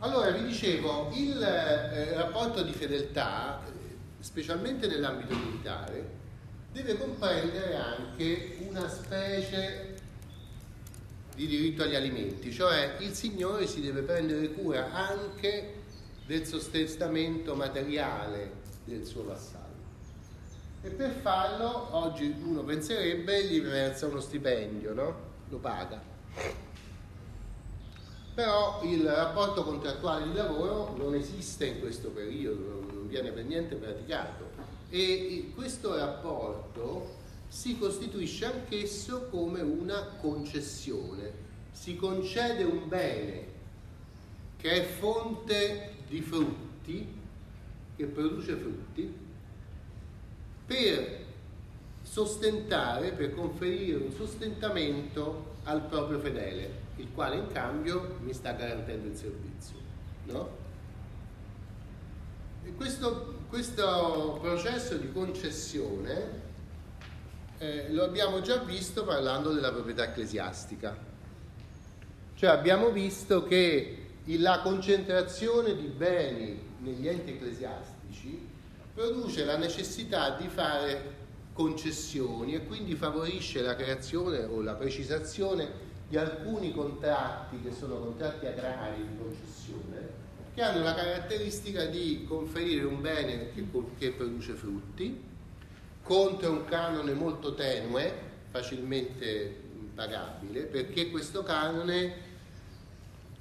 Allora, vi dicevo, il eh, rapporto di fedeltà, specialmente nell'ambito militare, deve comprendere anche una specie di diritto agli alimenti, cioè il Signore si deve prendere cura anche del sostentamento materiale del suo vassallo. E per farlo, oggi uno penserebbe, gli versa uno stipendio, no? Lo paga. Però il rapporto contrattuale di lavoro non esiste in questo periodo, non viene per niente praticato. E questo rapporto si costituisce anch'esso come una concessione. Si concede un bene che è fonte di frutti, che produce frutti, per sostentare, per conferire un sostentamento al proprio fedele, il quale in cambio mi sta garantendo il servizio. No? Questo, questo, processo di concessione eh, lo abbiamo già visto parlando della proprietà ecclesiastica. Cioè abbiamo visto che la concentrazione di beni negli enti ecclesiastici produce la necessità di fare concessioni e quindi favorisce la creazione o la precisazione di alcuni contratti che sono contratti agrari di concessione che hanno la caratteristica di conferire un bene che, che produce frutti contro un canone molto tenue, facilmente pagabile, perché questo canone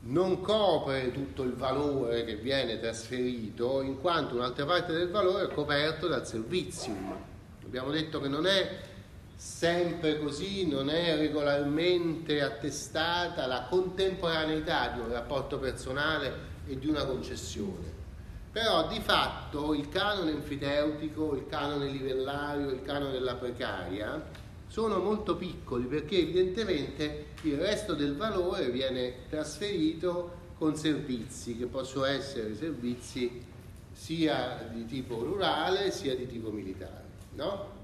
non copre tutto il valore che viene trasferito, in quanto un'altra parte del valore è coperto dal servizium. Abbiamo detto che non è sempre così, non è regolarmente attestata la contemporaneità di un rapporto personale e di una concessione però di fatto il canone enfiteutico, il canone livellario, il canone della precaria sono molto piccoli perché evidentemente il resto del valore viene trasferito con servizi che possono essere servizi sia di tipo rurale sia di tipo militare. No?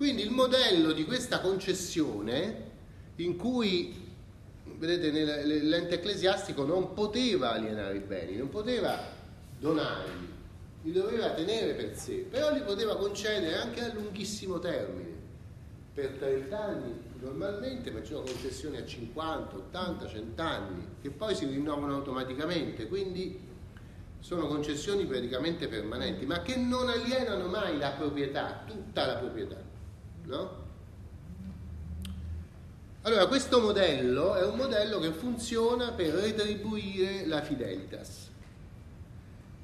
Quindi il modello di questa concessione in cui vedete l'ente ecclesiastico non poteva alienare i beni, non poteva donarli, li doveva tenere per sé, però li poteva concedere anche a lunghissimo termine, per 30 anni normalmente, sono concessioni a 50, 80, 100 anni, che poi si rinnovano automaticamente, quindi sono concessioni praticamente permanenti, ma che non alienano mai la proprietà, tutta la proprietà. No? Allora, questo modello è un modello che funziona per retribuire la fidelitas.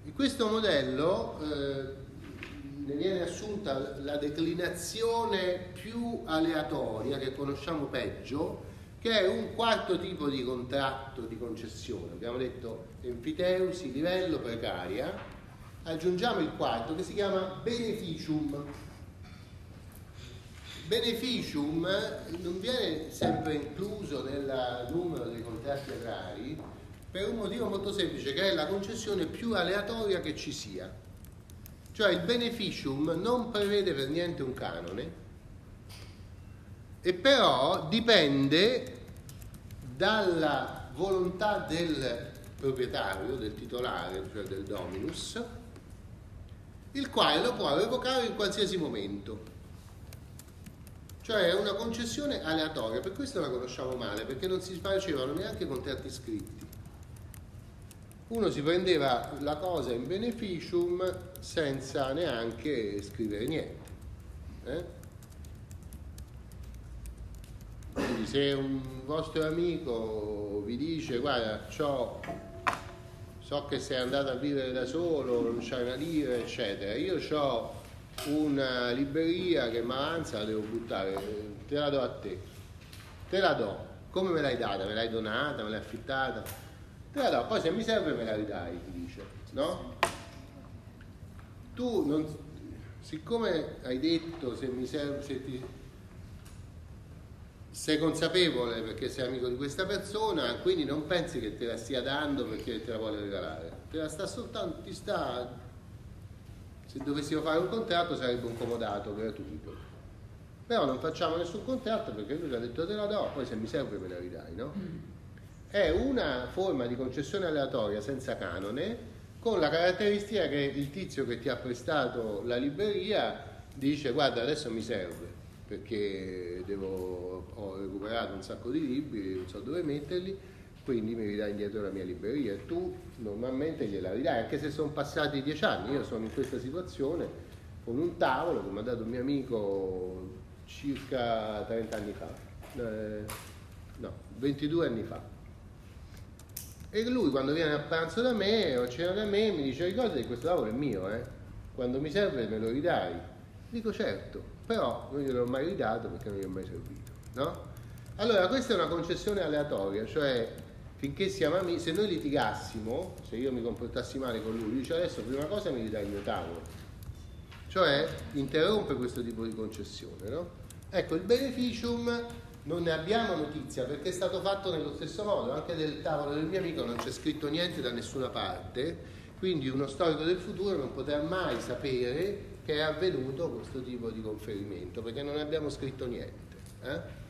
In questo modello eh, ne viene assunta la declinazione più aleatoria, che conosciamo peggio, che è un quarto tipo di contratto di concessione. Abbiamo detto enfiteusi, livello, precaria. Aggiungiamo il quarto che si chiama beneficium. Beneficium non viene sempre incluso nel numero dei contratti agrari, per un motivo molto semplice, che è la concessione più aleatoria che ci sia. Cioè il beneficium non prevede per niente un canone, e però dipende dalla volontà del proprietario, del titolare, cioè del dominus, il quale lo può revocare in qualsiasi momento. Cioè è una concessione aleatoria, per questo la conosciamo male, perché non si facevano neanche contratti scritti uno si prendeva la cosa in beneficium senza neanche scrivere niente. Eh? Quindi se un vostro amico vi dice guarda, so che sei andato a vivere da solo, non c'hai una lira, eccetera, io ho una libreria che mi avanza, la devo buttare, te la do a te, te la do, come me l'hai data? Me l'hai donata, me l'hai affittata? Te poi se mi serve me la ridai, ti dice, no? Tu non, siccome hai detto se mi serve, se ti, sei consapevole perché sei amico di questa persona, quindi non pensi che te la stia dando perché te la vuole regalare, te la sta soltanto, ti sta, se dovessimo fare un contratto sarebbe un comodato gratuito, però non facciamo nessun contratto perché lui ci ha detto te la do, poi se mi serve me la ridai, no? Mm. è una forma di concessione aleatoria senza canone con la caratteristica che il tizio che ti ha prestato la libreria dice guarda adesso mi serve perché devo, ho recuperato un sacco di libri, non so dove metterli, quindi mi ridai indietro la mia libreria e tu normalmente gliela ridai, anche se sono passati dieci anni, io sono in questa situazione con un tavolo che mi ha dato un mio amico circa 30 anni fa, eh, no, 22 anni fa. E lui quando viene a pranzo da me o cena da me mi dice ricordati che questo tavolo è mio, eh? quando mi serve me lo ridai. Dico certo, però non gliel'ho mai ridato perché non gli ho mai servito. No? Allora questa è una concessione aleatoria, cioè finché siamo amici, se noi litigassimo, se io mi comportassi male con lui, dice adesso prima cosa mi ridai il mio tavolo. Cioè interrompe questo tipo di concessione. No? Ecco, il beneficium non ne abbiamo notizia perché è stato fatto nello stesso modo, anche del tavolo del mio amico non c'è scritto niente da nessuna parte, quindi uno storico del futuro non potrà mai sapere che è avvenuto questo tipo di conferimento perché non abbiamo scritto niente. Eh?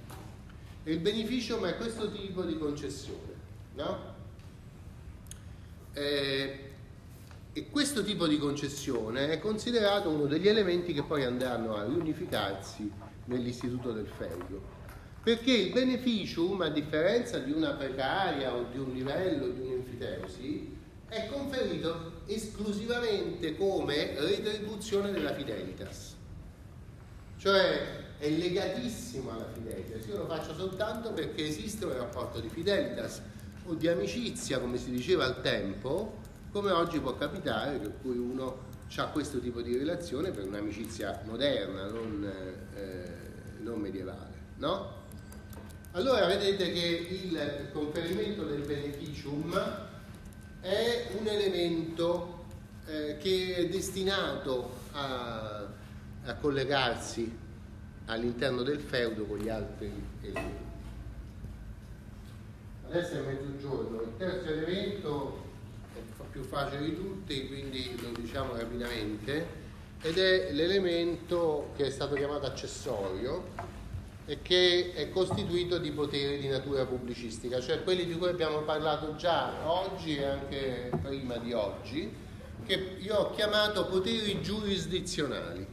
Il beneficio è questo tipo di concessione, no? Eh, e questo tipo di concessione è considerato uno degli elementi che poi andranno a riunificarsi nell'istituto del feudo perché il beneficium, a differenza di una precaria o di un livello, di un'infiteusi, è conferito esclusivamente come retribuzione della fidelitas. Cioè è legatissimo alla fidelitas. Io lo faccio soltanto perché esiste un rapporto di fidelitas o di amicizia, come si diceva al tempo, come oggi può capitare, per cui uno ha questo tipo di relazione per un'amicizia moderna, non, eh, non medievale. No? Allora vedete che il conferimento del beneficium è un elemento eh, che è destinato a, a collegarsi all'interno del feudo con gli altri elementi. Adesso è mezzogiorno, il terzo elemento è più facile di tutti, quindi lo diciamo rapidamente, ed è l'elemento che è stato chiamato accessorio, e che è costituito di poteri di natura pubblicistica, cioè quelli di cui abbiamo parlato già oggi e anche prima di oggi, che io ho chiamato poteri giurisdizionali.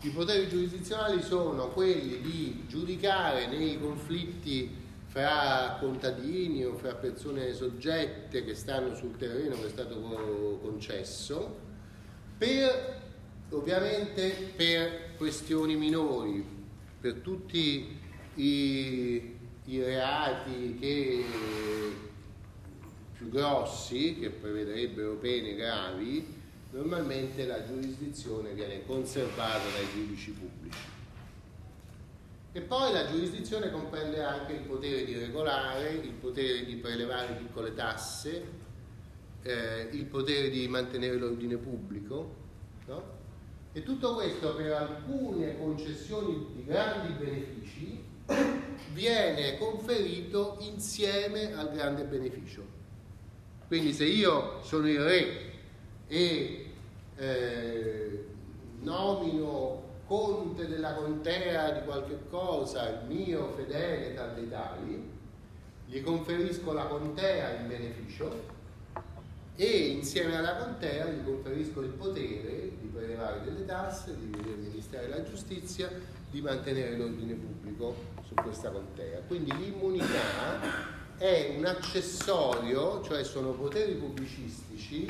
I poteri giurisdizionali sono quelli di giudicare nei conflitti fra contadini o fra persone soggette che stanno sul terreno che è stato concesso, per, ovviamente per questioni minori, per tutti i, i reati che, più grossi, che prevederebbero pene gravi, normalmente la giurisdizione viene conservata dai giudici pubblici. E poi la giurisdizione comprende anche il potere di regolare, il potere di prelevare piccole tasse, eh, il potere di mantenere l'ordine pubblico, no? E tutto questo per alcune concessioni di grandi benefici viene conferito insieme al grande beneficio. Quindi se io sono il re e eh, nomino conte della contea di qualche cosa, il mio fedele tal dei tali, gli conferisco la contea in beneficio e insieme alla contea gli conferisco il potere di prelevare delle tasse, di amministrare la giustizia, di mantenere l'ordine pubblico su questa contea. Quindi l'immunità è un accessorio, cioè sono poteri pubblicistici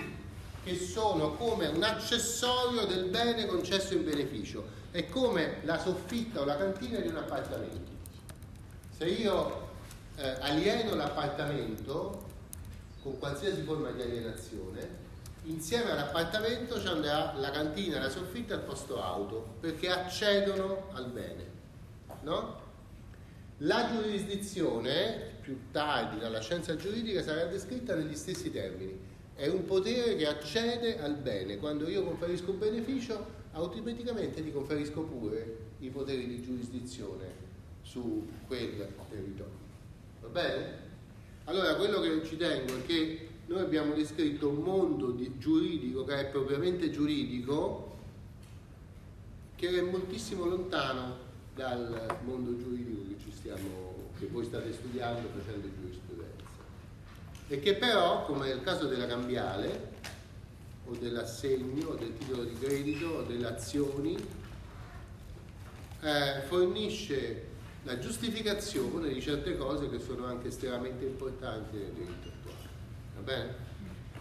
che sono come un accessorio del bene concesso in beneficio, è come la soffitta o la cantina di un appartamento. Se io eh, alieno l'appartamento, con qualsiasi forma di alienazione, insieme all'appartamento ci andrà la cantina, la soffitta e il posto auto, perché accedono al bene. No? La giurisdizione, più tardi dalla scienza giuridica, sarà descritta negli stessi termini. È un potere che accede al bene. Quando io conferisco un beneficio, automaticamente ti conferisco pure i poteri di giurisdizione su quel territorio. Va bene? Allora, quello che ci tengo è che noi abbiamo descritto un mondo giuridico che è propriamente giuridico, che è moltissimo lontano dal mondo giuridico che, stiamo, che voi state studiando facendo giurisprudenza. e che però, come nel caso della cambiale, o dell'assegno, o del titolo di credito, o delle azioni, eh, fornisce la giustificazione di certe cose che sono anche estremamente importanti nel diritto attuale. Va bene?